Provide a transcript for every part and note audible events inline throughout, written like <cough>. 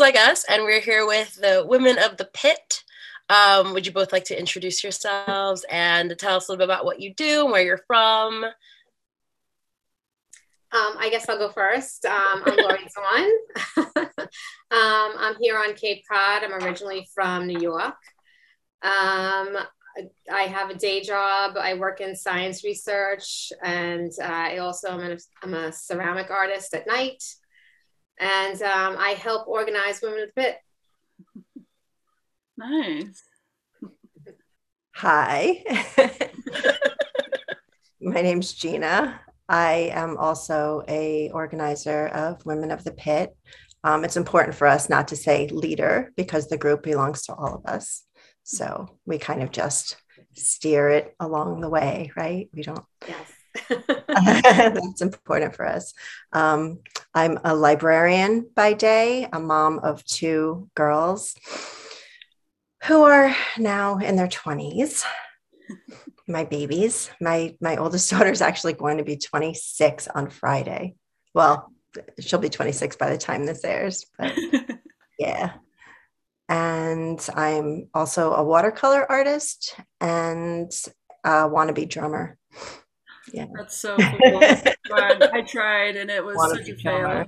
Girls Like Us, and we're here with the Women of the Pit. Um, would you both like to introduce yourselves and tell us a little bit about what you do and where you're from? Um, I guess I'll go first. Um, I'm <laughs> Lori Zaun. <laughs> um, I'm here on Cape Cod. I'm originally from New York. Um, I have a day job. I work in science research, and uh, I also am a, I'm a ceramic artist at night. And um, I help organize Women of the Pit. Nice. Hi. <laughs> My name's Gina. I am also a organizer of Women of the Pit. Um, it's important for us not to say leader because the group belongs to all of us. So we kind of just steer it along the way, right? We don't. Yes. <laughs> That's important for us. Um, I'm a librarian by day, a mom of two girls who are now in their 20s my babies. My my oldest <laughs> daughter is actually going to be 26 on Friday. Well, she'll be 26 by the time this airs, but <laughs> yeah. And I'm also a watercolor artist and a wannabe drummer. Yeah. <laughs> That's so cool. <laughs> I tried and it was wannabe such a fail.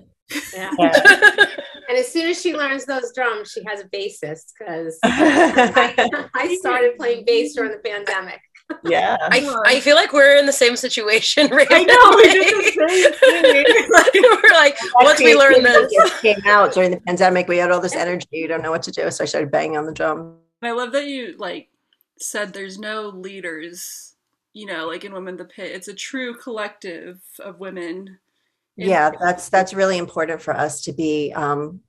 Yeah. <laughs> yeah. and as soon as she learns those drums, she has a bassist because I, I started playing bass during the pandemic yeah. I, I feel like we're in the same situation right I know. We did the same thing. we're like, once we learn this. came out during the pandemic, we had all this energy. You don't know what to do. So I started banging on the drum. I love that you like said there's no leaders, you know, like in Women the Pit. It's a true collective of women. Yeah, that's that's really important for us to be um,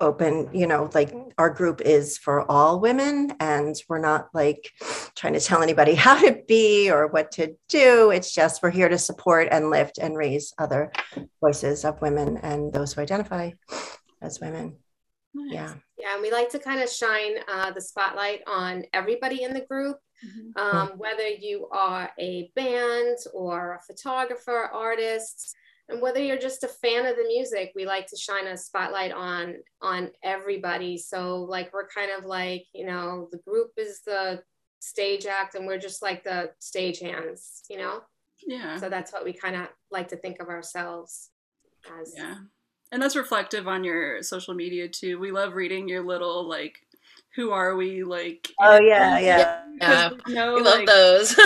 open you know like our group is for all women and we're not like trying to tell anybody <laughs> how to be or what to do it's just we're here to support and lift and raise other voices of women and those who identify as women nice. yeah yeah and we like to kind of shine uh, the spotlight on everybody in the group mm-hmm. um, whether you are a band or a photographer artist and whether you're just a fan of the music we like to shine a spotlight on on everybody. So like we're kind of like you know the group is the stage act and we're just like the stage hands you know? Yeah. So that's what we kind of like to think of ourselves as. Yeah. And that's reflective on your social media too. We love reading your little like who are we like oh yeah yeah. Yeah. no, we love like, those.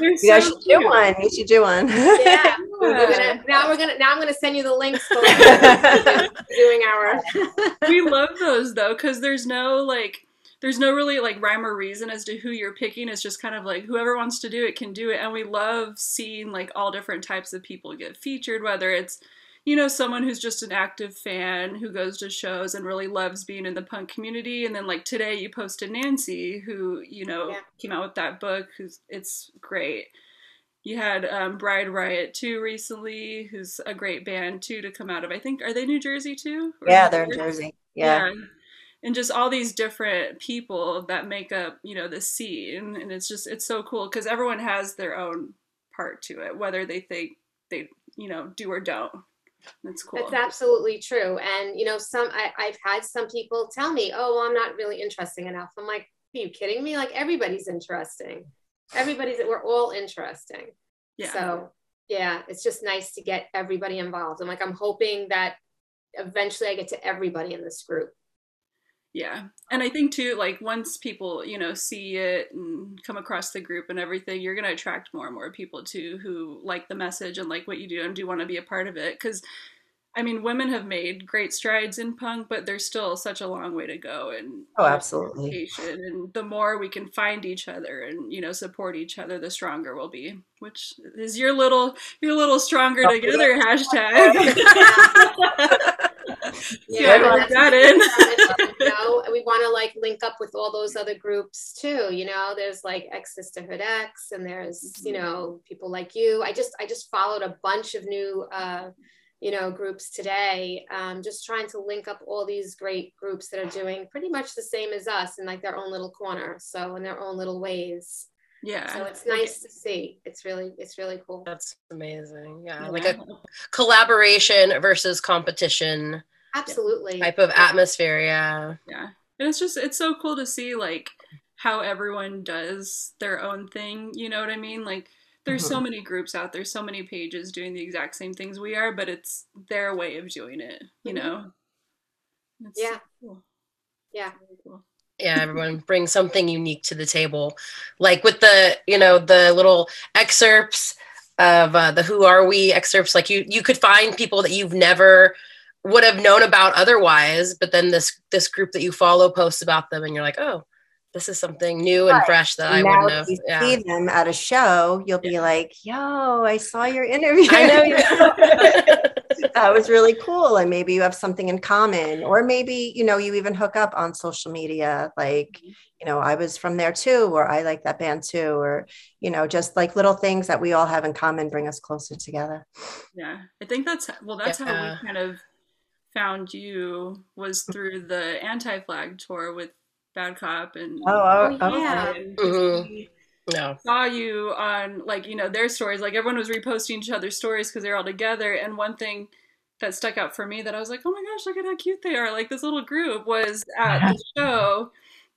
you so guys should do one. You should do one. Yeah, <laughs> We're gonna, now we're gonna now i'm gonna send you the links for <laughs> doing our <laughs> we love those though because there's no like there's no really like rhyme or reason as to who you're picking. It's just kind of like whoever wants to do it can do it. And we love seeing like all different types of people get featured, whether it's you know, someone who's just an active fan who goes to shows and really loves being in the punk community. And then like today you posted Nancy, who, you know, yeah. came out with that book, who's it's great. You had um, Bride Riot too recently, who's a great band too to come out of. I think are they New Jersey too? yeah, they're in Jersey. Yeah. yeah. And just all these different people that make up, you know, the scene, and it's just it's so cool because everyone has their own part to it, whether they think they, you know, do or don't. That's cool. That's absolutely true. And you know, some I, I've had some people tell me, "Oh, well, I'm not really interesting enough." I'm like, "Are you kidding me? Like everybody's interesting. Everybody's we're all interesting." Yeah. So yeah, it's just nice to get everybody involved. I'm like, I'm hoping that eventually I get to everybody in this group. Yeah. And I think too, like once people, you know, see it and come across the group and everything, you're going to attract more and more people too who like the message and like what you do and do want to be a part of it. Cause I mean, women have made great strides in punk, but there's still such a long way to go. And oh, absolutely. And the more we can find each other and you know support each other, the stronger we'll be. Which is your little your little stronger oh, together hashtag. <laughs> yeah, like that in. <laughs> you know, we want to like link up with all those other groups too. You know, there's like Ex Sisterhood X, and there's mm-hmm. you know people like you. I just I just followed a bunch of new. uh you know groups today um, just trying to link up all these great groups that are doing pretty much the same as us in like their own little corner so in their own little ways yeah so it's nice to see it's really it's really cool that's amazing yeah, yeah. like a collaboration versus competition absolutely type of atmosphere. Yeah. Yeah. And it's just it's so cool to see like how everyone does their own thing. You know what I mean? Like there's so Mhm. many groups out there, so many pages doing the exact same things we are, but it's their way of doing it, you Mhm. know? It's Yeah. cool. yeah Very cool. yeah everyone brings something unique to the table like with the you know the little excerpts of uh, the who are we excerpts like you you could find people that you've never would have known about otherwise but then this this group that you follow posts about them and you're like oh this is something new and Right. fresh that i wouldn't if have you yeah see them at a show, you'll be like, "Yo, I saw your interview. i know you <laughs> that was really cool." And maybe you have something in common, or maybe you know you even hook up on social media. Like, Mm-hmm. you know, I was from there too, or I like that band too, or you know, just like little things that we all have in common bring us closer together. Yeah. I think that's well that's how we kind of found you was <laughs> through the anti flag tour with Bad Cop and Oh, oh, Oh, okay. yeah. and Mhm. no saw you on like you know their stories like everyone was reposting each other's stories because they're all together and one thing that stuck out for me that i was like oh my gosh look at how cute they are like this little group was at the <laughs> show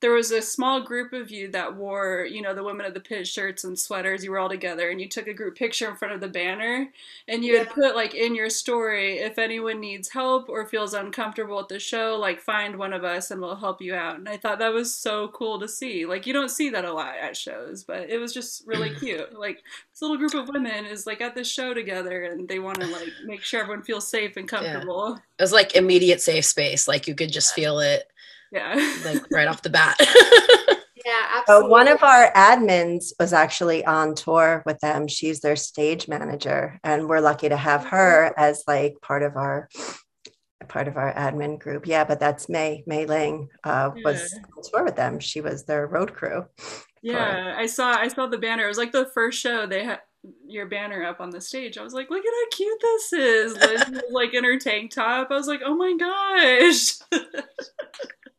there was a small group of you that wore you know the women of the pit shirts and sweaters. You were all together and you took a group picture in front of the banner and you had put like in your story if anyone needs help or feels uncomfortable at the show like find one of us and we'll help you out. And i thought that was so cool to see. Like you don't see that a lot at shows but it was just really <clears throat> cute. Like this little group of women is like at the show together and they want to like make sure everyone feels safe and comfortable. It was like immediate safe space. Like you could just feel it yeah, <laughs> like right off the bat <laughs> yeah So absolutely one of our admins was actually on tour with them. She's their stage manager, and we're lucky to have her as like part of our part of our admin group. Yeah, but that's May May Ling uh, was Yeah. on tour with them. She was their road crew. yeah i saw i saw the banner it was like the first show they had your banner up on the stage i was like look at how cute this is liz was like in her tank top i was like oh my gosh <laughs>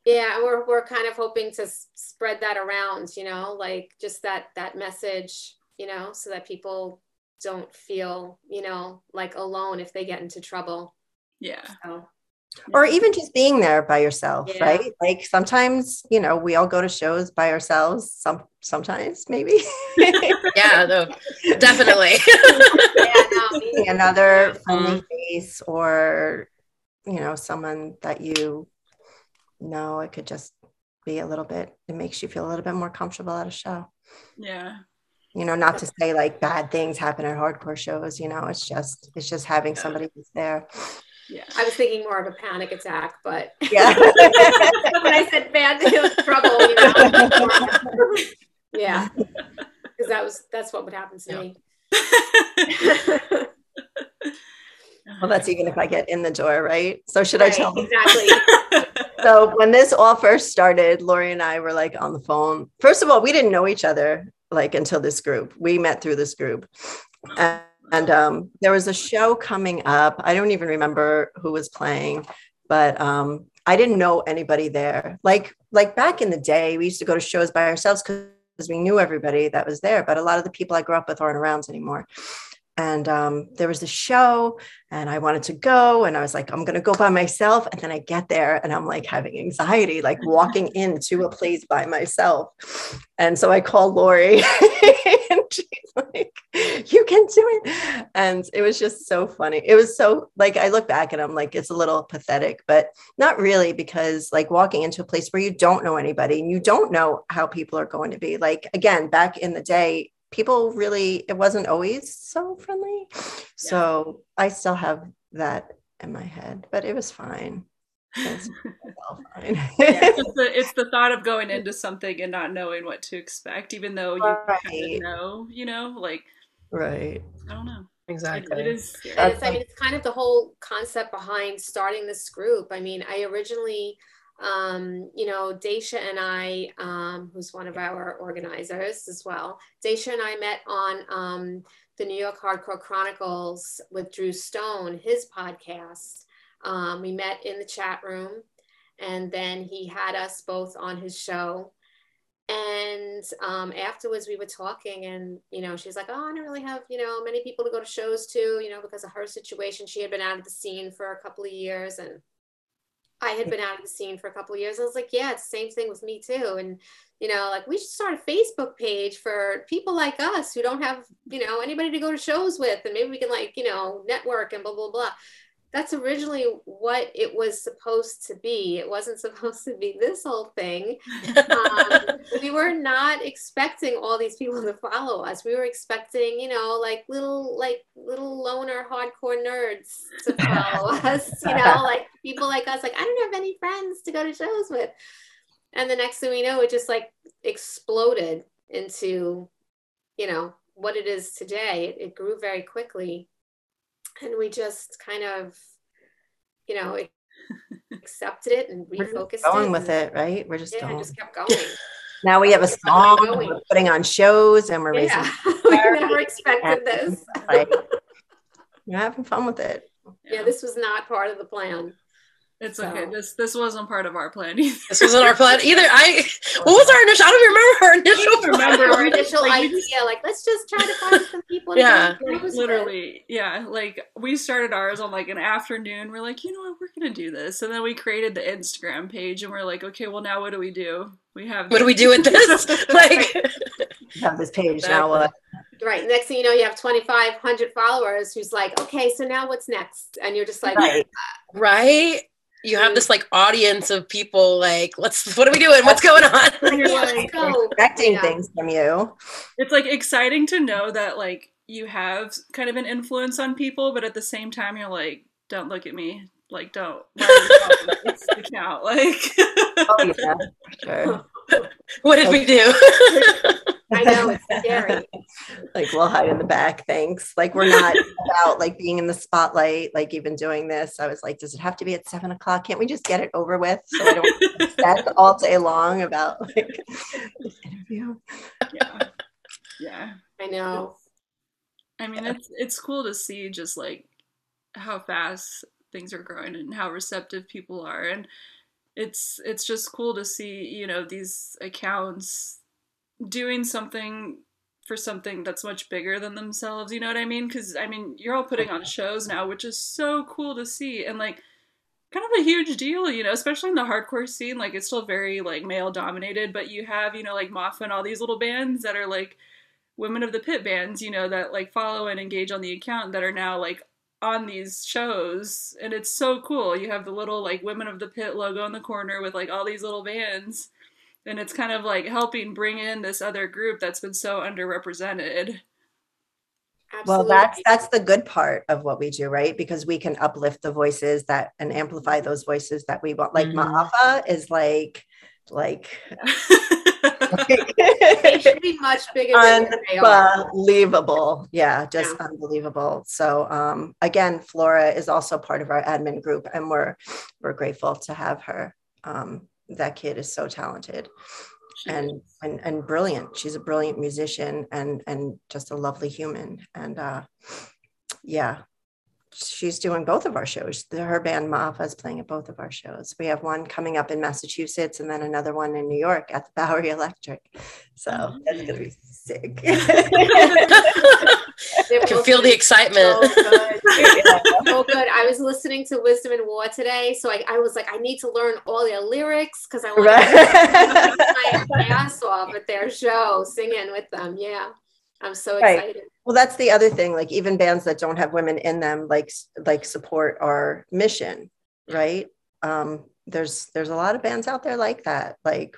yeah we're, we're kind of hoping to s- spread that around you know like just that that message you know so that people don't feel you know like alone if they get into trouble yeah so Or even just being there by yourself, Yeah. right? Like sometimes, you know, we all go to shows by ourselves. Some sometimes, maybe. <laughs> <laughs> yeah no definitely yeah no, another friendly mm-hmm. face or you know someone that you know it could just be a little bit it makes you feel a little bit more comfortable at a show. Yeah. You know not to say like bad things happen at hardcore shows you know it's just it's just having somebody who's there. Yeah. I was thinking more of a panic attack, but <laughs> yeah. when I said bad trouble, you know, <laughs> yeah, because that was that's what would happen to Yeah. me. <laughs> well that's even if i get in the door right? So should i tell them? exactly. So when this all first started lori and i were like on the phone. First of all we didn't know each other like until this group. We met through this group. And, and um, there was a show coming up. I don't even remember who was playing but um, i didn't know anybody there. Like like back in the day we used to go to shows by ourselves because we knew everybody that was there but a lot of the people i grew up with aren't around anymore and um, there was a show and i wanted to go and i was like i'm going to go by myself and then i get there and i'm like having anxiety like <laughs> walking into a place by myself. And so i called lori <laughs> and she's like you can do it. And it was just so funny. It was so like i look back and i'm like it's a little pathetic but not really because like walking into a place where you don't know anybody and you don't know how people are going to be. Like again back in the day people really it wasn't always so friendly. So i still have that in my head but it was fine. It was <laughs> all fine. It's, <laughs> the, it's the thought of going into something and not knowing what to expect even though you kind of know you know like right. I don't know. It- exactly. it is. It's, I mean, it's kind of the whole concept behind starting this group. I mean, I originally, um, you know, Daisha and I, um, who's one of our organizers as well, Daisha and I met on um, the New York Hardcore Chronicles with Drew Stone, his podcast. Um, we met in the chat room, and then he had us both on his show. And um, afterwards, we were talking, and you know, she's like, "Oh, I don't really have you know many people to go to shows to, you know, because of her situation. She had been out of the scene for a couple of years, and I had been out of the scene for a couple of years. I was like, yeah, it's the same thing with me too. And you know, like we should start a Facebook page for people like us who don't have, you know, anybody to go to shows with, and maybe we can like, you know, network and blah blah blah that's originally what it was supposed to be. It wasn't <laughs> supposed to be this whole thing. <laughs> Um, we were not expecting all these people to follow us. We were expecting, you know, like little, like little loner hardcore nerds to <laughs> follow us. You know, like people like us. Like I don't have any friends to go to shows with. And the next thing we know, it just like exploded into, you know, what it is today. It, it grew very quickly and we just kind of you know <laughs> accepted it and refocused going it with it right we're just yeah, going just kept going now we have a song we're putting on shows and we're yeah. <laughs> we never expected this. like, <laughs> you're having fun with it. Yeah this was not part of the plan it's so. okay. This this wasn't part of our plan <laughs> either. This wasn't our plan <laughs> either. I what was our initial? I don't remember our initial. Plan. remember our initial like, idea. Like let's just try to find <laughs> some people. Yeah, literally. Yeah, like we started ours on like an afternoon. We're like, you know what, we're gonna do this, and then we created the Instagram page, and we're like, okay, well now what do we do? We have. What do we do with this? like, have this page exactly. now. What? Right. Next thing you know, you have 2,500 followers who's like, okay, so now what's next? And you're just like, right. Uh, right? You have this like audience of people like let's what are we doing? What's going on? <laughs> You're <laughs> like expecting yeah. things from you. It's like exciting to know that like you have kind of an influence on people but at the same time you're like don't look at me. Like don't it's the count like oh, yeah, sure. <laughs> <laughs> what did we do I <laughs> know it's scary. like we'll hide in the back, thanks. Like we're not <laughs> about like being in the spotlight, like even doing this. I was like, does it have to be at seven o'clock? Can't we just get it over with so I don't chat all day long about like this interview? Yeah. Yeah. I know. I mean, it's it's cool to see just like how fast things are growing and how receptive people are and it's it's just cool to see you know these accounts doing something for something that's much bigger than themselves. You know what I mean? Because I mean, you're all putting on shows now, which is so cool to see, and like kind of a huge deal, you know, especially in the hardcore scene. Like it's still very like male dominated, but you have you know like Maffa and all these little bands that are like women of the pit bands, you know, that like follow and engage on the account that are now like on these shows and it's so cool you have the little like women of the pit logo in the corner with like all these little bands and it's kind of like helping bring in this other group that's been so underrepresented Absolutely. Well, that's that's the good part of what we do, right? Because we can uplift the voices that and amplify those voices that we want. Like mm hmm Ma'afa is like like <laughs> they should be much bigger unbelievable yeah just yeah. unbelievable so um again flora is also part of our admin group and we're we're grateful to have her um that kid is so talented and, and and brilliant. She's a brilliant musician and and just a lovely human. And uh, yeah, she's doing both of our shows. Her band Maffa is playing at both of our shows. We have one coming up in Massachusetts and then another one in New York at the <laughs> Bowery Electric. So oh, that's gonna be sick. <laughs> I can feel the excitement. So good. so good. I was listening to Wisdom and War today, so I, I was like, I need to learn all their lyrics because I want right. to my ass off at their show, singing with them. Yeah, I'm so excited. Right. Well, that's the other thing. Like even bands that don't have women in them, like like support our mission, right? Um, there's there's a lot of bands out there like that, like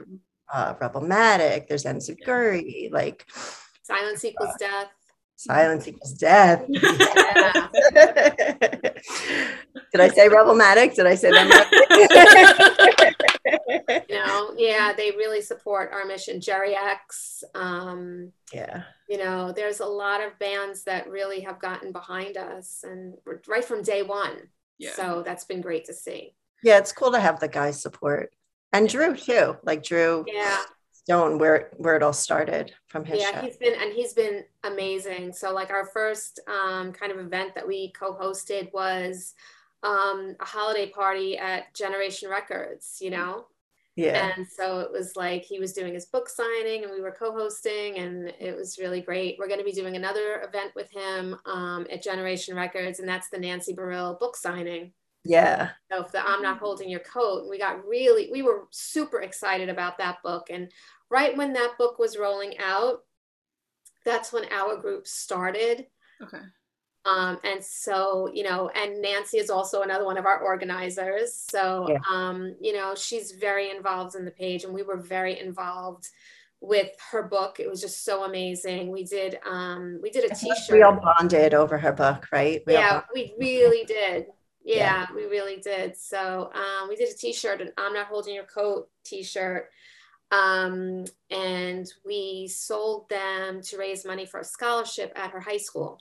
uh, Rebelmatic. There's Enzuigiri, like Silence Equals uh, Death. Silence equals death. <laughs> Did I say Rebelmatic? Did I say that? you <laughs> know, yeah, they really support our mission. Jerry X. Um, yeah. You know, there's a lot of bands that really have gotten behind us and right from day one. Yeah. So that's been great to see. Yeah, it's cool to have the guys support. And Drew too. Like Drew. Yeah stone where where it all started from his yeah show. he's been and he's been amazing so like our first um, kind of event that we co-hosted was um, a holiday party at generation records you know yeah and so it was like he was doing his book signing and we were co-hosting and it was really great we're going to be doing another event with him um, at generation records and that's the nancy Barile book signing Yeah. Of the I'm not holding your coat. We got really, we were super excited about that book. And right when that book was rolling out, that's when our group started. Okay. Um, and so, you know, and Nancy is also another one of our organizers. So, Yeah. um, you know, she's very involved in the page, and we were very involved with her book. It was just so amazing. We did, um, we did a T-shirt. We all bonded over her book, right? We yeah, we really did. Yeah, Yeah. we really did. So, um, we did a T-shirt, an "I'm not holding your coat" T-shirt. Um, and we sold them to raise money for a scholarship at her high school.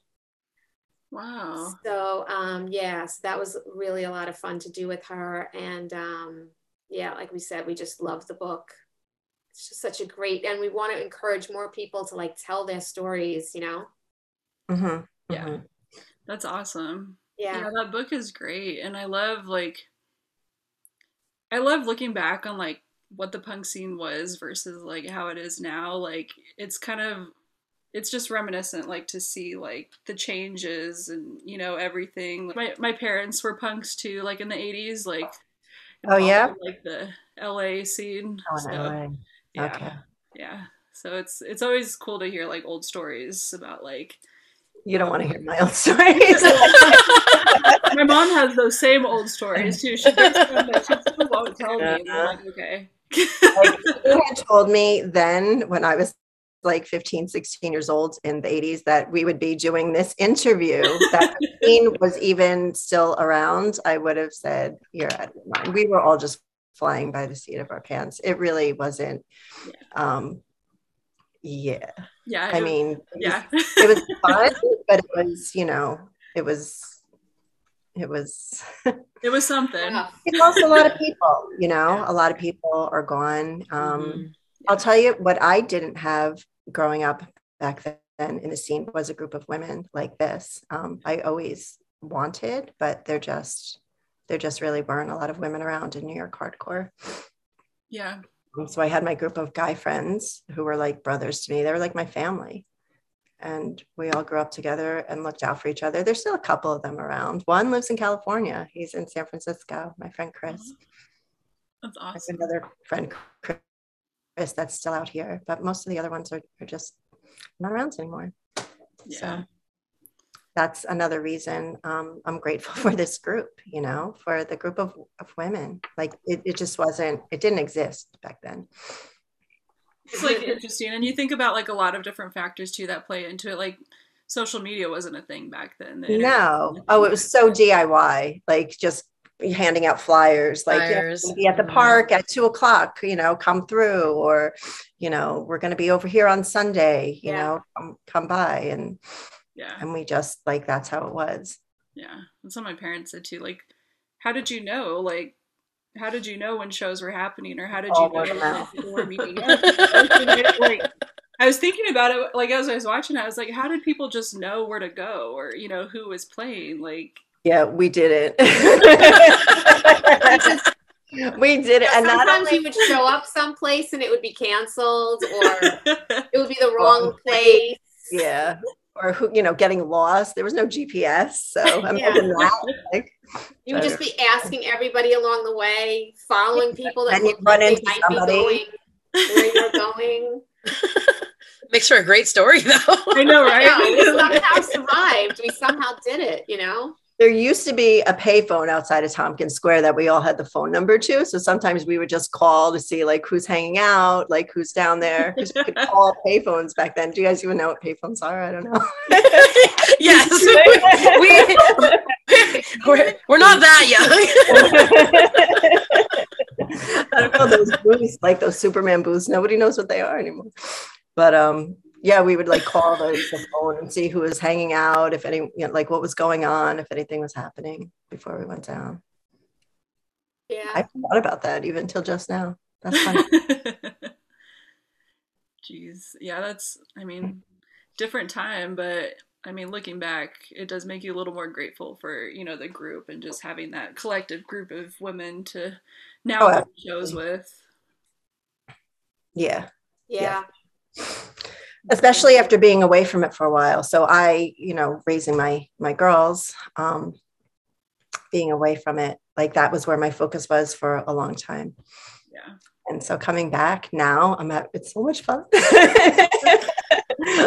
Wow. So um yes, that was really a lot of fun to do with her. And um yeah, like we said, we just love the book. It's just such a great and we want to encourage more people to like tell their stories, you know? Mm-hmm. Yeah. mhm. That's awesome. Yeah. Yeah, that book is great. And I love like I love looking back on like what the punk scene was versus like how it is now. Like it's kind of it's just reminiscent like to see like the changes and you know everything. My my parents were punks too like in the 80s like Oh, yeah? like the LA scene. Oh, so, way. yeah. Okay. Yeah. So it's it's always cool to hear like old stories about like You don't want to um, hear my old stories. <laughs> my mom has those same old stories too. She gets them, but she still won't tell me. And I'm like, okay. Like, you had told me then when I was like 15, 16 years old in the 80s that we would be doing this interview, that <laughs> was even still around, I would have said, You're out of your mind. We were all just flying by the seat of our pants. It really wasn't. Um, yeah. Yeah. I it- mean, it was- yeah. it was <laughs> fun, but it was, you know, it was, it was, it was something. Yeah. it's also a lot of people, you know, a lot of people are gone. Um, Mhm. I'll tell you what I didn't have growing up back then in the scene was a group of women like this. Um, I always wanted, but there just there just really weren't a lot of women around in New York hardcore. Yeah. Um, So I had my group of guy friends who were like brothers to me. They were like my family. And we all grew up together and looked out for each other. There's still a couple of them around. One lives in California. He's in San Francisco, my friend Chris. That's I have awesome. another friend, Chris, that's still out here, but most of the other ones are, are just not around anymore. Yeah. So that's another reason um, I'm grateful <laughs> for this group, you know, for the group of, of women. Like it, it just wasn't, it didn't exist back then. It's like <laughs> interesting. And you think about like a lot of different factors too that play into it. Like social media wasn't a thing back then. The No. Oh, it was so DIY, like just handing out flyers, like you know, Flyers. we'll be at the Mhm. park at two o'clock, you know, come through, or you know, we're going to be over here on Sunday, you Yeah. know, come, come by, and Yeah. and we just like that's how it was. Yeah. That's what my parents said too. Like, how did you know? Like, how did you know when shows were happening, or how did All you oh, know word when people were meeting up? like, I was thinking about it, like as I was watching it, I was like, how did people just know where to go, or you know who was playing? Like, Yeah, we did it. <laughs> <laughs> we did it, and Sometimes only you would show up someplace and it would be canceled, or <laughs> it would be the Wrong wrong place. yeah, or who you know, getting lost. There was no GPS, so <laughs> imagine Yeah. that. Like, You would just be asking everybody along the way, following people that And you look run into might somebody. be going where you're going. <laughs> <laughs> Makes for a great story, though. I know, right? No, we somehow survived. We somehow did it, you know? There used to be a payphone outside of Tompkins Square that we all had the phone number to. So sometimes we would just call to see like who's hanging out, like who's down there. Because you could call payphones back then. Do you guys even know what payphones are? I don't know. <laughs> yes, <laughs> we, we're, we're not that young. <laughs> I don't know those booths, like those Superman booths. Nobody knows what they are anymore. But um, yeah, we would like call the, the phone and see who was hanging out, if any, you know, like what was going on, if anything was happening before we went down. Yeah. I forgot about that even until just now. That's funny. <laughs> Jeez. Yeah, that's, I mean, <laughs> different time, but I mean, looking back, it does make you a little more grateful for, you know, the group and just having that collective group of women to now Oh, shows with. yeah. yeah. Especially after being away from it for a while so i you know raising my my girls um being away from it, like that was where my focus was for a long time. Yeah. And so coming back now, I'm at it's so much fun. <laughs>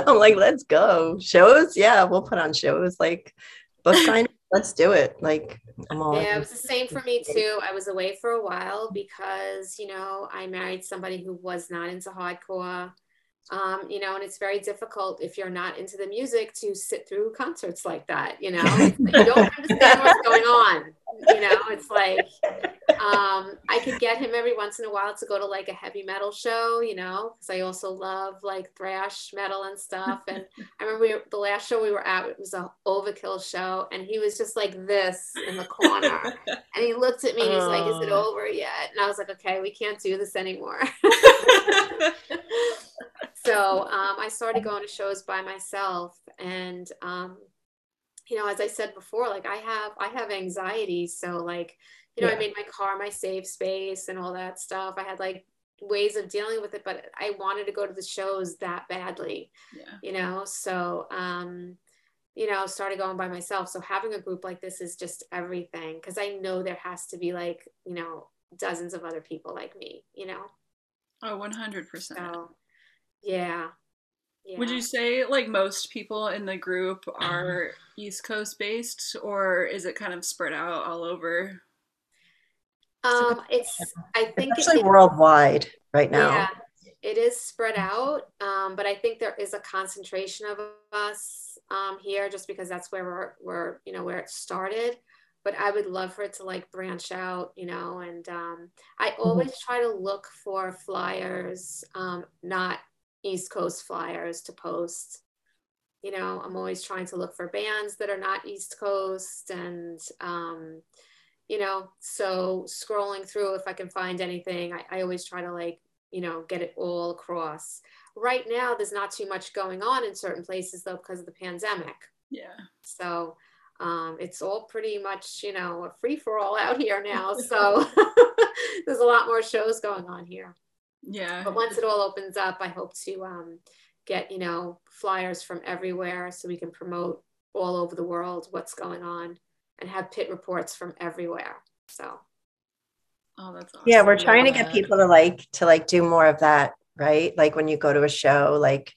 I'm like, let's go. Shows, yeah, we'll put on shows like book signing. let's do it. Like I'm all Yeah, it was the same for me too. I was away for a while because, you know, I married somebody who was not into hardcore. Um, you know, and it's very difficult if you're not into the music to sit through concerts like that. You know, <laughs> you don't understand what's going on. You know, it's like um, I could get him every once in a while to go to like a heavy metal show. You know, because I also love like thrash metal and stuff. And I remember we, the last show we were at it was a Overkill show, and he was just like this in the corner, and he looked at me and he's like, "Is it over yet?" And I was like, "Okay, we can't do this anymore." <laughs> <laughs> so um, I started going to shows by myself, and um, you know, as I said before, like I have I have anxiety, so like you know, Yeah. I made my car my safe space and all that stuff. I had like ways of dealing with it, but I wanted to go to the shows that badly, Yeah. you know. So um, you know, started going by myself. So having a group like this is just everything because I know there has to be like you know dozens of other people like me, you know. Oh, 100%. So yeah. Yeah. Would you say like most people in the group <clears throat> are East Coast based or is it kind of spread out all over? Um, it's I think It's actually it, worldwide right now. yeah, it is spread out. Um, but I think there is a concentration of us um, here just because that's where we're, we're you know where it started. But I would love for it to like branch out, you know. And um, I always try to look for flyers, um, not East Coast flyers to post. You know, I'm always trying to look for bands that are not East Coast and um, you know so scrolling through if i can find anything I, I always try to like you know get it all across right now there's not too much going on in certain places though because of the pandemic Yeah. so um, it's all pretty much you know a free for all out here now <laughs> so <laughs> there's a lot more shows going on here Yeah. but once it all opens up i hope to um, get you know flyers from everywhere so we can promote all over the world what's going on and have pit reports from everywhere. So. Oh, that's awesome. Yeah, we're trying to get people to like to like do more of that, right? Like when you go to a show, like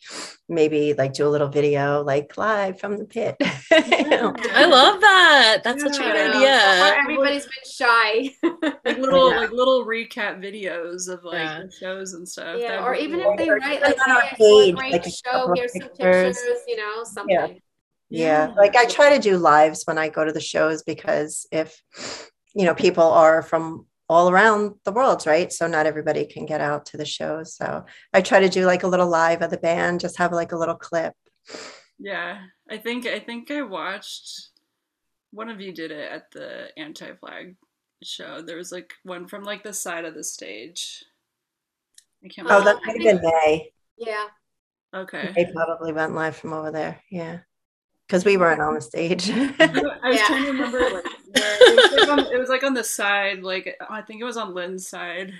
maybe like do a little video like live from the pit. <laughs> You know? I love that. That's such a good idea. everybody's been shy <laughs> like little Yeah. like little recap videos of like Yeah. shows and stuff. yeah That'd or even cool. if they write even like on our hey, I a page, great like a show couple of here's some pictures. pictures you know something Yeah, like I try to do lives when I go to the shows because if you know people are from all around the world, right? So not everybody can get out to the shows. So I try to do like a little live of the band, just have like a little clip. Yeah, I think I think I watched one of you did it at the anti flag show. There was like one from like the side of the stage. I can't Oh, Um, that remember. might have been May. yeah okay. They probably went live from over there. Yeah. Because we weren't on the stage. I <laughs> was Yeah. trying to remember like <laughs> where it was, like on, it was like on the side, like I think it was on Linh's side.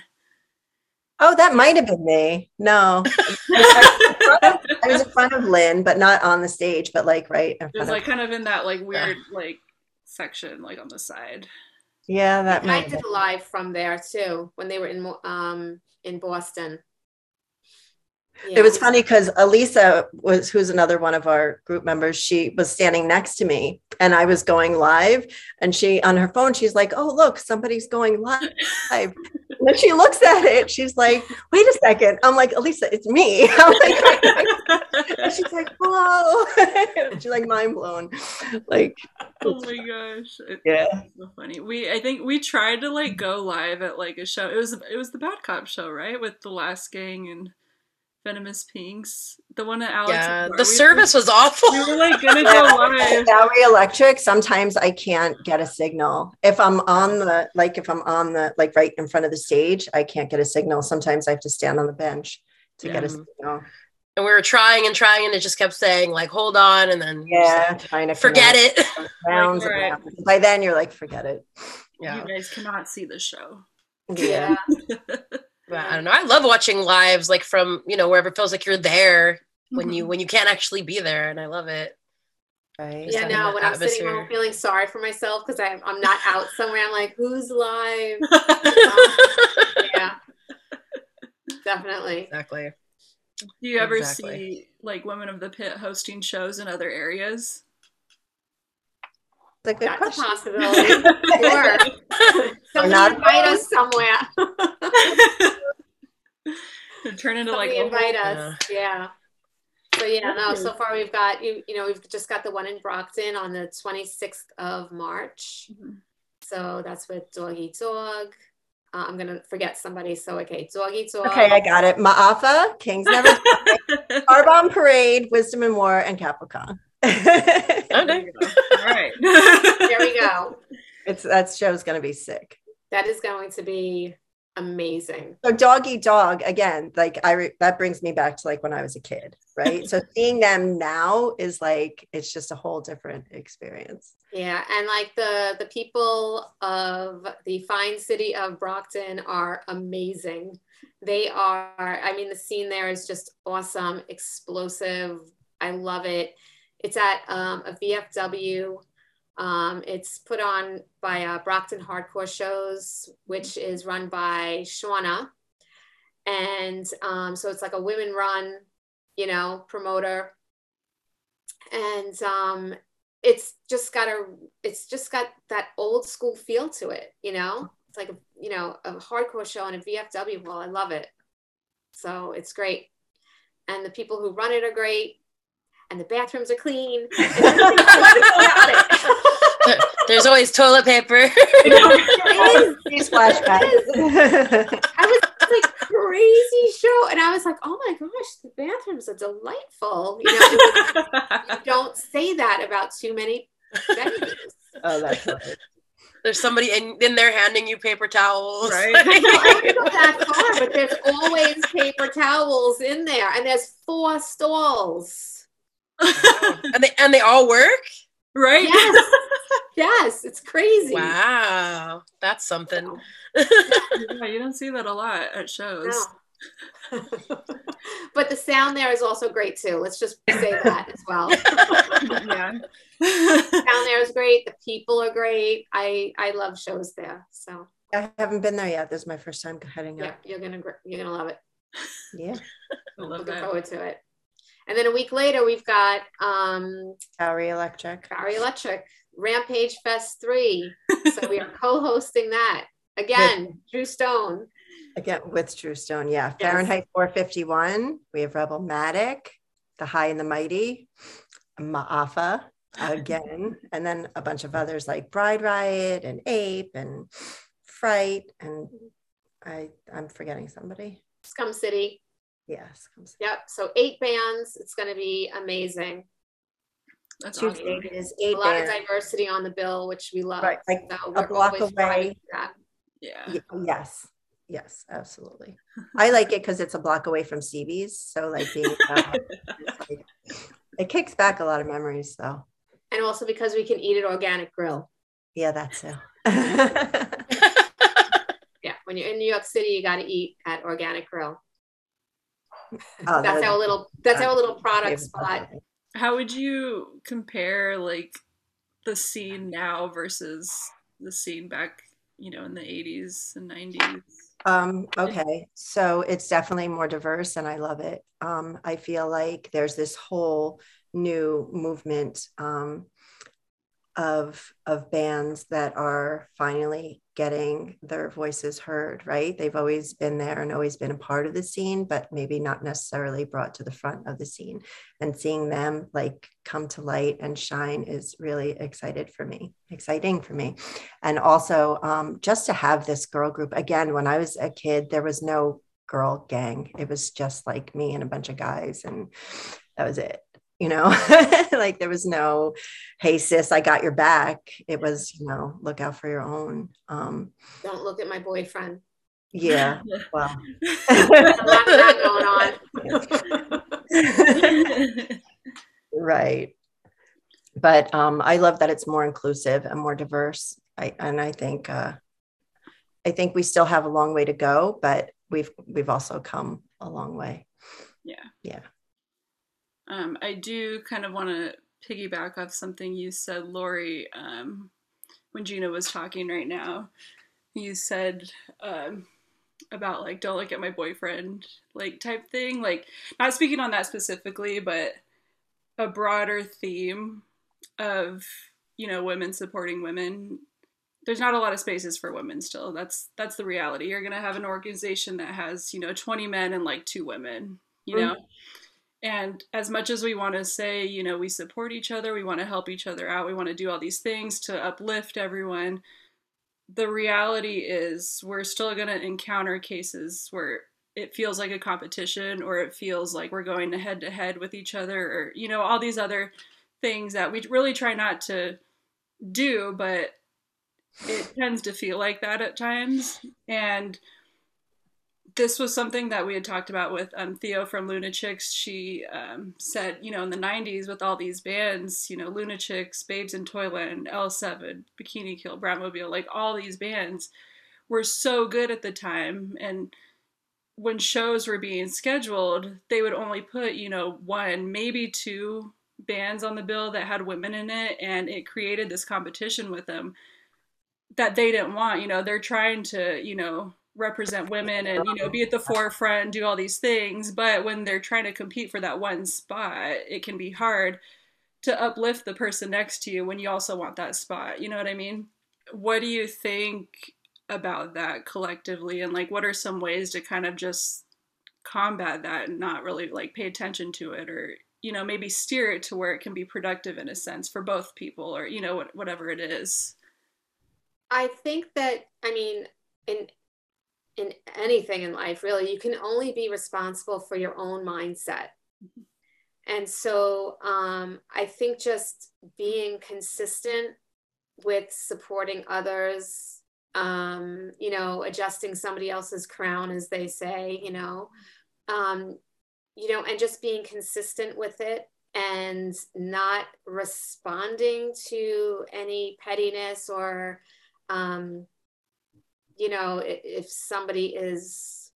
oh, that might have been me. No. I was in front of Lynn, but not on the stage, but like right in It was like of kind of in that like weird like section, like on the side. Yeah, that I might have did been. live from there too when they were in um in Boston. It was funny because Elisa was who's another one of our group members. She was standing next to me and I was going live and she on her phone, she's like, Oh, look, somebody's going live. And then she looks at it, she's like, wait a second. I'm like, Elisa, it's me. <laughs> I'm like, and she's like, whoa. <laughs> she's like mind blown. Like, oh my gosh. It- yeah. it's so funny. We I think we tried to like go live at like a show. It was it was the Bad Cop show, right? With the Last Gang and Venomous Pinks. The one at Alex. Yeah, the We- service was <laughs> awful. We were like gonna go live. Bowery Electric, sometimes I can't get a signal. If I'm on the, like, if I'm on the, like, right in front of the stage, I can't get a signal. Sometimes I have to stand on the bench to get a signal. And we were trying and trying, and it just kept saying, like, hold on, and then Yeah, trying to forget connect. it. Rounds <laughs> Like, right. By then, you're like, forget it. Yeah. You guys cannot see the show. Yeah. <laughs> Yeah. But I don't know. I love watching lives, like from you know wherever it feels like you're there when Mm-hmm. you when you can't actually be there, and I love it. Right. Yeah, no, when I'm sitting home feeling sorry for myself because I'm I'm not out somewhere, I'm like, who's live? <laughs> yeah. Definitely. Exactly. Do you ever exactly. see like women of the pit hosting shows in other areas? That's a good That's question. a possibility. <laughs> or <laughs> somebody not invite us somewhere. Turn into somebody like invite us. Yeah. yeah. So yeah, no. So far we've got you. You know, we've just got the one in Brockton on the 26th of March. Mm-hmm. So that's with Doggy Dog. Uh, I'm gonna forget somebody. So okay, Doggy Eat Dog. Okay, I got it. Ma'afa, Kings Never, <laughs> Arbonne Parade, Wisdom and War, and Capricorn. okay. <laughs> All right. there we go. It's that show's gonna be sick. That is going to be amazing. So dog eat dog again, like I re- that brings me back to like when I was a kid, right? <laughs> so seeing them now is like it's just a whole different experience. Yeah, and like the the people of the fine city of Brockton are amazing. They are I mean the scene there is just awesome, explosive. I love it. It's at um, a VFW um, it's put on by uh, Brockton Hardcore Shows, which is run by Shauna. And um, so it's like a women run, you know, promoter. And um, it's just got a, it's just got that old school feel to it, you know? It's like, a, you know, a hardcore show and a VFW hall. I love it. So it's great. And the people who run it are great and the bathrooms are clean. <laughs> There's always toilet paper. <laughs> These flashbacks. I was like crazy show, and I was like, "Oh my gosh, the bathrooms are delightful." You know, you <laughs> don't say that about too many venues. Oh, that's right. There's somebody in, in there handing you paper towels. Right. I don't go that far, but there's always paper towels in there, and there's four stalls and they and they all work, right? Yes, <laughs> yes, it's crazy. Wow, that's something. <laughs> yeah, you don't see that a lot at shows. No. <laughs> but the sound there is also great too. Let's just say that as well. yeah. sound there is great. The people are great. I I love shows there. So I haven't been there yet. This is my first time heading yeah, You're gonna you're gonna love it. Yeah. I love Looking that. forward to it. And then a week later, we've got um, Bowery Electric. Bowery Electric, Rampage Fest 3. so we are <laughs> co hosting that. Again, with, Drew Stone. Again, with Drew Stone. Yeah. Yes. Fahrenheit 451. We have Rebelmatic, The High and the Mighty, Ma'afa again, and then a bunch of others like Bride Riot and Ape and Fright. And I, I'm forgetting somebody. Scum City. Yes. Yep. So eight bands. It's going to be amazing. That's Two awesome. It is eight a lot bands. of diversity on the bill, which we love. Right. Like so a block away. Yeah. Yes. Yes, absolutely. I like it because it's a block away from CB's. So like being, <laughs> uh, it kicks back a lot of memories though. And also because we can eat at organic grill. Yeah, that's <laughs> it. yeah. When you're in New York City, you got to eat at organic grill. Oh, that's our little that's our little product spot. How would you compare like the scene now versus the scene back, you know, in the 80s and 90s? Um, okay. So it's definitely more diverse and I love it. Um, I feel like there's this whole new movement um, of of bands that are finally getting their voices heard right? They've always been there and always been a part of the scene but maybe not necessarily brought to the front of the scene. And seeing them like come to light and shine is really excited for me exciting for me. And also um, just to have this girl group again when i was a kid there was no girl gang. It was just like me and a bunch of guys and that was it you know <laughs> like there was no hey sis i got your back. It was you know look out for your own um don't look at my boyfriend. Yeah well. <laughs> Going on. <laughs> Right. But um i love that it's more inclusive and more diverse. I and i think uh i think we still have a long way to go but we've we've also come a long way. Yeah. Yeah um, I do kind of want to piggyback off something you said, Lori, um, when Gina was talking right now. You said um, about like don't look at my boyfriend like type thing like not speaking on that specifically but a broader theme of you know women supporting women there's not a lot of spaces for women still that's that's the reality you're going to have an organization that has you know 20 men and like two women you know mm-hmm. And as much as we want to say you know we support each other we want to help each other out we want to do all these things to uplift everyone the reality is we're still going to encounter cases where it feels like a competition or it feels like we're going head to head with each other or you know all these other things that we really try not to do but it tends to feel like that at times. And this was something that we had talked about with um, Theo from Lunachicks. She um, said, you know, in the 90s with all these bands, you know, Lunachicks, Babes in Toyland, L7, Bikini Kill, Bratmobile, like all these bands were so good at the time. And when shows were being scheduled, they would only put, you know, one, maybe two bands on the bill that had women in it. And it created this competition with them that they didn't want. You know, they're trying to, you know, represent women and you know be at the forefront do all these things. But when they're trying to compete for that one spot it can be hard to uplift the person next to you when you also want that spot. You know what i mean? What do you think about that collectively? And like what are some ways to kind of just combat that and not really like pay attention to it or you know maybe steer it to where it can be productive in a sense for both people or you know whatever it is? I think that i mean in in anything in life, really, you can only be responsible for your own mindset. Mm-hmm. And so um, I think just being consistent with supporting others, um, you know, adjusting somebody else's crown, as they say, you know, um, you know, and just being consistent with it and not responding to any pettiness or um, you know if somebody is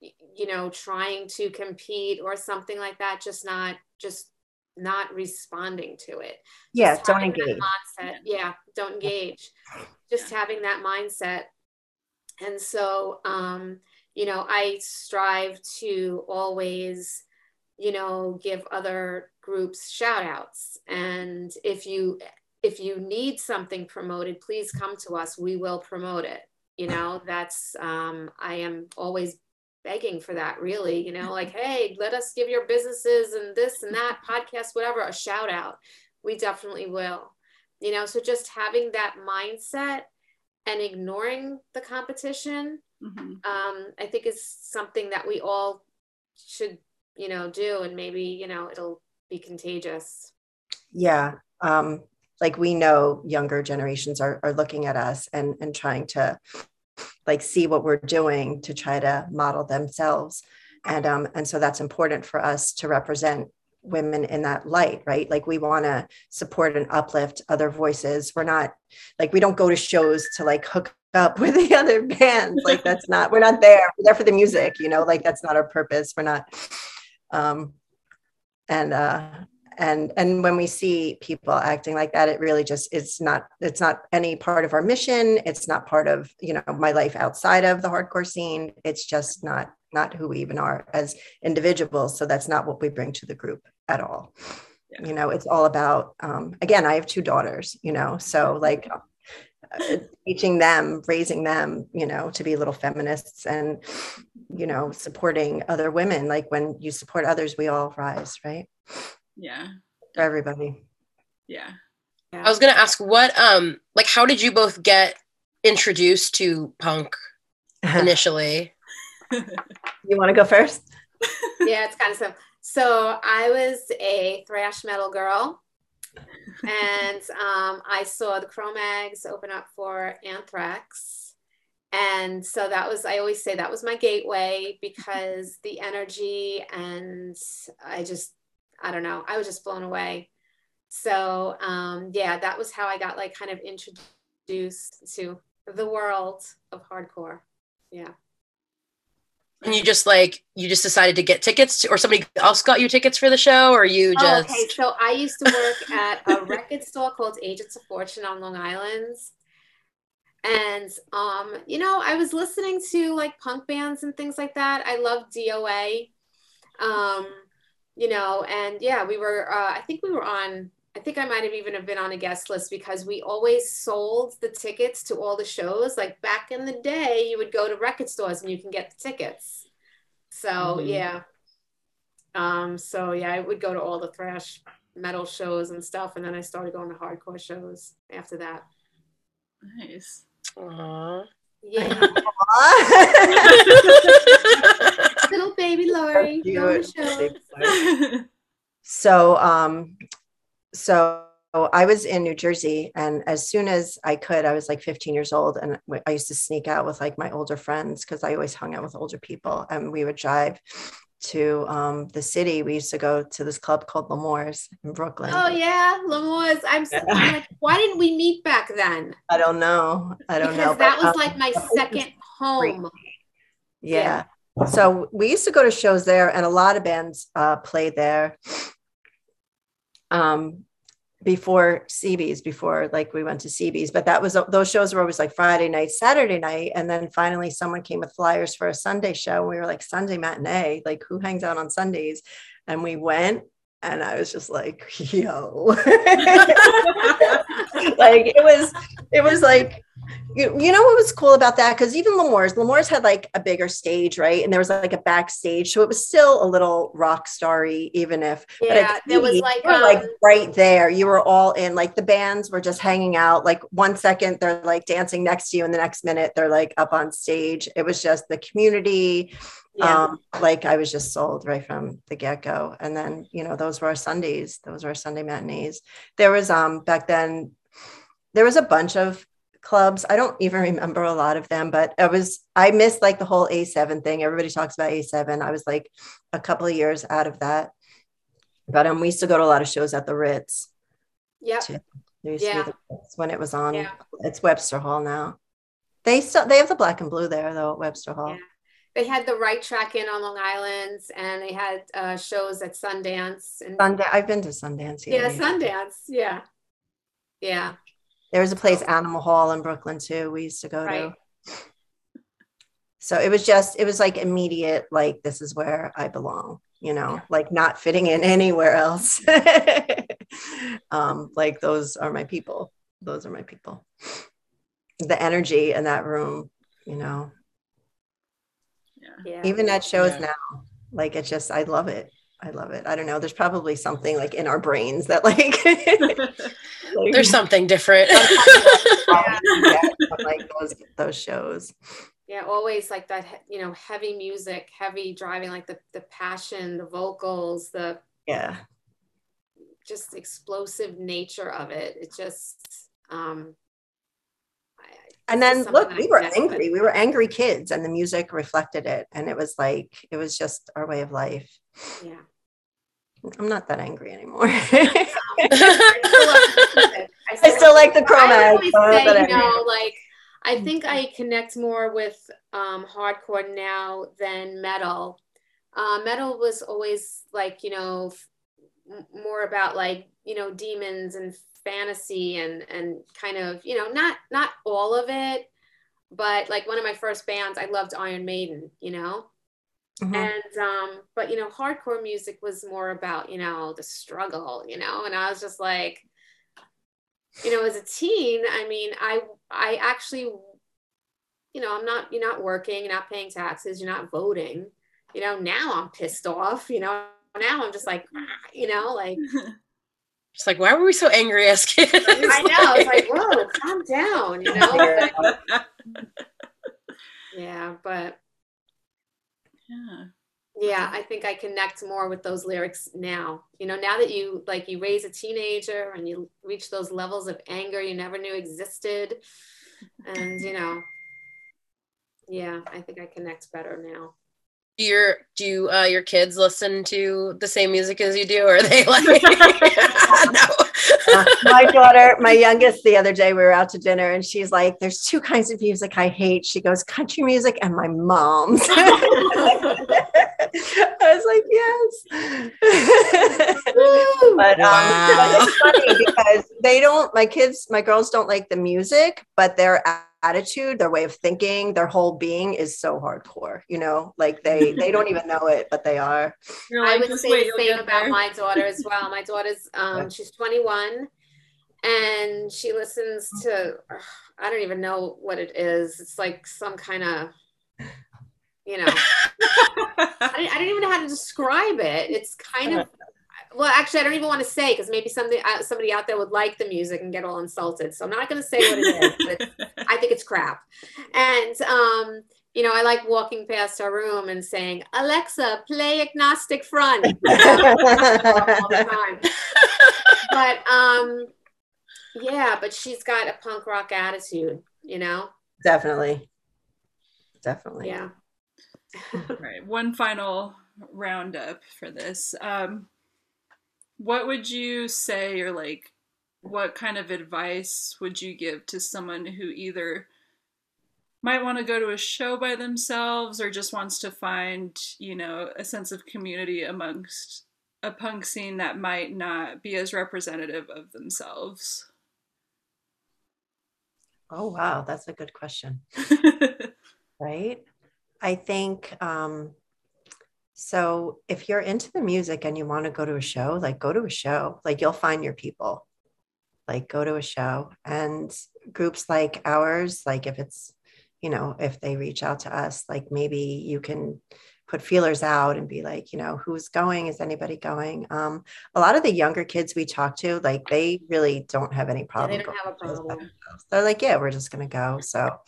you know trying to compete or something like that just not just not responding to it. Yeah just don't engage. mindset. yeah don't engage. Just having that mindset. And so um you know i strive to always you know give other groups shout outs and if you if you need something promoted please come to us. We will promote it you know that's um, i am always begging for that really you know like hey let us give your businesses and this and that podcast whatever a shout out we definitely will you know so just having that mindset and ignoring the competition mm-hmm. um, i think is something that we all should you know do and maybe you know it'll be contagious yeah um, like we know younger generations are, are looking at us and and trying to like see what we're doing to try to model themselves. And um and so that's important for us to represent women in that light right? Like we want to support and uplift other voices. We're not like we don't go to shows to like hook up <laughs> with the other bands like that's not we're not there. We're there for the music you know? Like that's not our purpose. We're not um and uh and and when we see people acting like that it really just it's not it's not any part of our mission. It's not part of you know my life outside of the hardcore scene. It's just not not who we even are as individuals. So that's not what we bring to the group at all. Yeah. you know it's all about um, again i have two daughters you know so like uh, teaching them raising them you know to be little feminists and you know supporting other women. Like when you support others we all rise right yeah. For everybody. Yeah. I was gonna ask what um like how did you both get introduced to punk <laughs> initially? <laughs> you want to go first? yeah, it's kind of so. So I was a thrash metal girl, and um, I saw the Cro-Mags open up for Anthrax, and so that was I always say that was my gateway because the energy and I just I don't know. I was just blown away. So um, yeah, that was how I got like kind of introduced to the world of hardcore. Yeah. And you just like you just decided to get tickets, to, or somebody else got you tickets for the show, or you just? Oh, okay, so I used to work at a record store called Agents of Fortune on Long Island, and um, you know, I was listening to like punk bands and things like that. I love DOA, um, you know, and yeah, we were. Uh, I think we were on I think I might have even have been on a guest list because we always sold the tickets to all the shows. Like back in the day, you would go to record stores and you can get the tickets. So mm-hmm. yeah. Um, so yeah, I would go to all the thrash metal shows and stuff, and then I started going to hardcore shows after that. Nice. Aww. Yeah. <laughs> <laughs> <laughs> Little baby Lori. <laughs> So um so I was in New Jersey, and as soon as I could, I was like 15 years old, and I used to sneak out with like my older friends because I always hung out with older people, and we would drive to um, the city. We used to go to this club called L'Amour's in Brooklyn. Oh yeah, L'Amour's. I'm, so, I'm like, why didn't we meet back then? I don't know. I don't because know. That but, was um, like my <laughs> second home. Yeah. yeah. So we used to go to shows there, and a lot of bands uh, played there um, before CB's, before like we went to CB's, but that was those shows were always like Friday night, Saturday night, and then finally someone came with flyers for a Sunday show. We were like Sunday matinee, like who hangs out on Sundays? And we went, and I was just like, yo, <laughs> like it was, it was like you, you know what was cool about that? Because even L'Amour's, L'Amour's had like a bigger stage, right? And there was like a backstage, so it was still a little rock starry, even if yeah, there was like um, like right there. You were all in. Like the bands were just hanging out. Like one second they're like dancing next to you, and the next minute they're like up on stage. It was just the community. Yeah. Um, like I was just sold right from the get go. And then you know those were our Sundays. Those were our Sunday matinees. There was um back then there was a bunch of clubs. I don't even remember a lot of them, but I was I missed like the whole A7 thing. Everybody talks about A7. I was like a couple of years out of that. But um, we used to go to a lot of shows at the Ritz. Yeah. Yeah. when it was on. Yeah. It's Webster Hall now. They still they have the black and blue there though at Webster Hall. Yeah. They had the Right Track Inn on Long Island, and they had uh, shows at Sundance. And Sundance. I've been to Sundance. Yeah, yeah, Sundance. Yeah, yeah. There was a place, Animal Hall in Brooklyn too. We used to go right. to. So it was just, it was like immediate, like this is where I belong, you know, yeah. like not fitting in anywhere else. <laughs> um, like those are my people. Those are my people. The energy in that room, you know. Yeah. Even at shows yeah. now, like it's just, I love it. I love it. I don't know. There's probably something like in our brains that like, <laughs> like there's something <laughs> <laughs> different. like those those shows. Yeah, always like that. You know, heavy music, heavy driving, like the the passion, the vocals, the yeah, just explosive nature of it. It just um and then look we were angry. We were angry kids and the music reflected it and it was like it was just our way of life. Yeah. I'm not that angry anymore. <laughs> <laughs> I still like the. I you know, like I think I connect more with um, hardcore now than metal. Uh, metal was always like you know f- more about like you know demons and fantasy and and kind of you know not not all of it, but like one of my first bands I loved Iron Maiden. You know, Mm-hmm. And um, but you know, hardcore music was more about, you know, the struggle, you know, and I was just like, you know, as a teen, I mean, I I actually, you know, I'm not you're not working, you're not paying taxes, you're not voting. You know, now I'm pissed off, you know. Now I'm just like, you know, like <laughs> just like, why were we so angry as kids? I know. It's like, <laughs> whoa, calm down, you know. <laughs> yeah, but yeah. Yeah, I think I connect more with those lyrics now. You know, now that you like you raise a teenager and you reach those levels of anger you never knew existed. And you know, yeah, I think I connect better now. Do your do uh, your kids listen to the same music as you do, or are they like <laughs> <laughs> no? <laughs> my daughter, my youngest, the other day we were out to dinner and she's like, There's two kinds of music I hate. She goes, Country music and my mom's. I was like, yes. but, um, wow. but it's funny because they don't, my kids, my girls don't like the music, but their attitude, their way of thinking, their whole being is so hardcore, you know, like they, <laughs> they don't even know it, but they are. Like, I would say the same about there. my daughter as well. My <laughs> daughter's, um, yeah. she's 21 and she listens to, I don't even know what it is. It's like some kind of you know <laughs> I, I, don't even know how to describe it it's kind of well actually i don't even want to say because maybe somebody uh, somebody out there would like the music and get all insulted so i'm not going to say what it is but <laughs> i think it's crap and um you know, I like walking past our room and saying, Alexa, play agnostic front <laughs> all the time. But um, yeah, but she's got a punk rock attitude, you know? Definitely. Definitely. Yeah. all right. One final roundup for this. Um, what would you say, or like, what kind of advice would you give to someone who either might want to go to a show by themselves or just wants to find, you know, a sense of community amongst a punk scene that might not be as representative of themselves? Oh, wow. That's a good question. <laughs> right? I think um, so. If you're into the music and you want to go to a show, like go to a show, like you'll find your people. Like go to a show and groups like ours, like if it's, you know, if they reach out to us, like maybe you can put feelers out and be like, you know, who's going? Is anybody going? Um, a lot of the younger kids we talk to, like they really don't have any problem. Yeah, they don't have a problem. They're like, yeah, we're just gonna go. So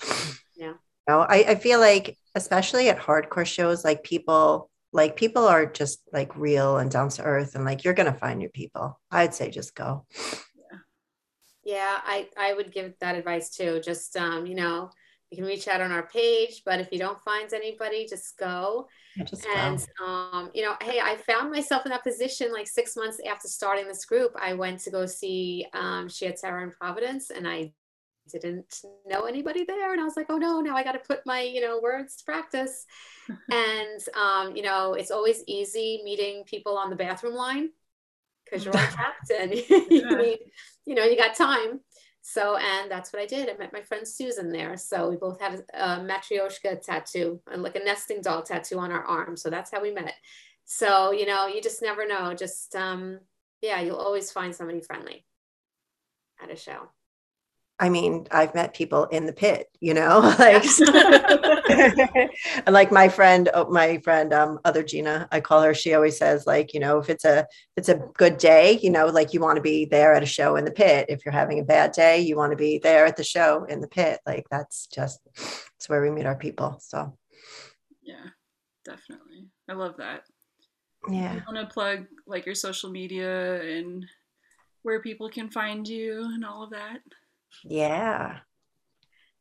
yeah. You know, I, I feel like especially at hardcore shows, like people like people are just like real and down to earth and like you're gonna find your people. I'd say just go. Yeah. Yeah, I, I would give that advice too. Just um, you know, you can reach out on our page, but if you don't find anybody, just go. Just and go. um, you know, hey, I found myself in that position like six months after starting this group. I went to go see um, Sheer Terror in Providence, and I didn't know anybody there. And i was like oh no now i got to put my you know words to practice. <laughs> And um, you know it's always easy meeting people on the bathroom line because you're on <laughs> captain <laughs> you need you know you got time. So and that's what i did. I met my friend susan there. So we both had a, a matryoshka tattoo and like a nesting doll tattoo on our arm. So that's how we met. So you know you just never know. Just um yeah you'll always find somebody friendly at a show I mean, I've met people in the pit, you know, <laughs> like, and <laughs> like my friend, oh, my friend, um, other Gina, I call her, she always says like, you know, if it's a, if it's a good day, you know, like you want to be there at a show in the pit. If you're having a bad day, you want to be there at the show in the pit. Like that's just, it's where we meet our people. So. Yeah, definitely. I love that. Yeah. I want to plug like your social media and where people can find you and all of that. Yeah.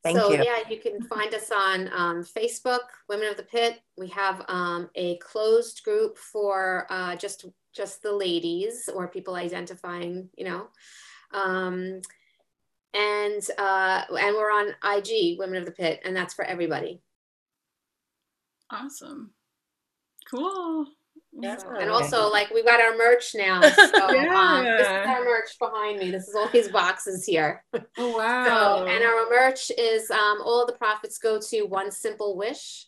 Thank so, you. yeah, you can find us on um, Facebook, Women of the Pit. We have um, a closed group for uh, just just the ladies or people identifying, you know. Um, and uh, and we're on IG, Women of the Pit, and that's for everybody. Awesome. Cool. Yeah. And also, like, we've got our merch now. <laughs> So, yeah. um, this is our merch behind me. This is all these boxes here. <laughs> Oh, wow. So, and our merch is um, all the profits go to One Simple Wish.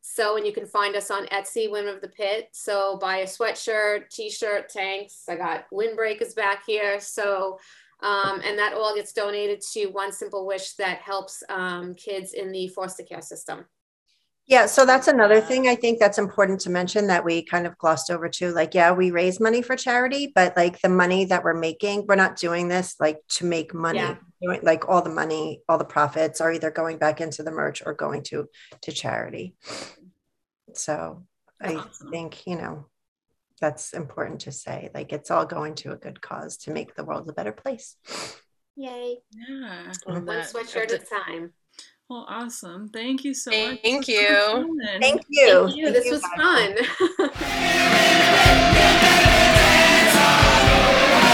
So, and you can find us on Etsy, Women of the Pit. So, buy a sweatshirt, t shirt, tanks. I got windbreakers back here. So, um, and that all gets donated to One Simple Wish that helps um, kids in the foster care system. Yeah, so that's another thing I think that's important to mention that we kind of glossed over too. Like, yeah, we raise money for charity, but like the money that we're making, we're not doing this like to make money. Yeah. Like all the money, all the profits are either going back into the merch or going to to charity. So I think, you know, that's important to say. Like it's all going to a good cause to make the world a better place. Yay. Yeah. One sweatshirt at a time. Well, awesome. Thank you so Thank much. Thank you. Thank you. Thank you. This was fun. <laughs>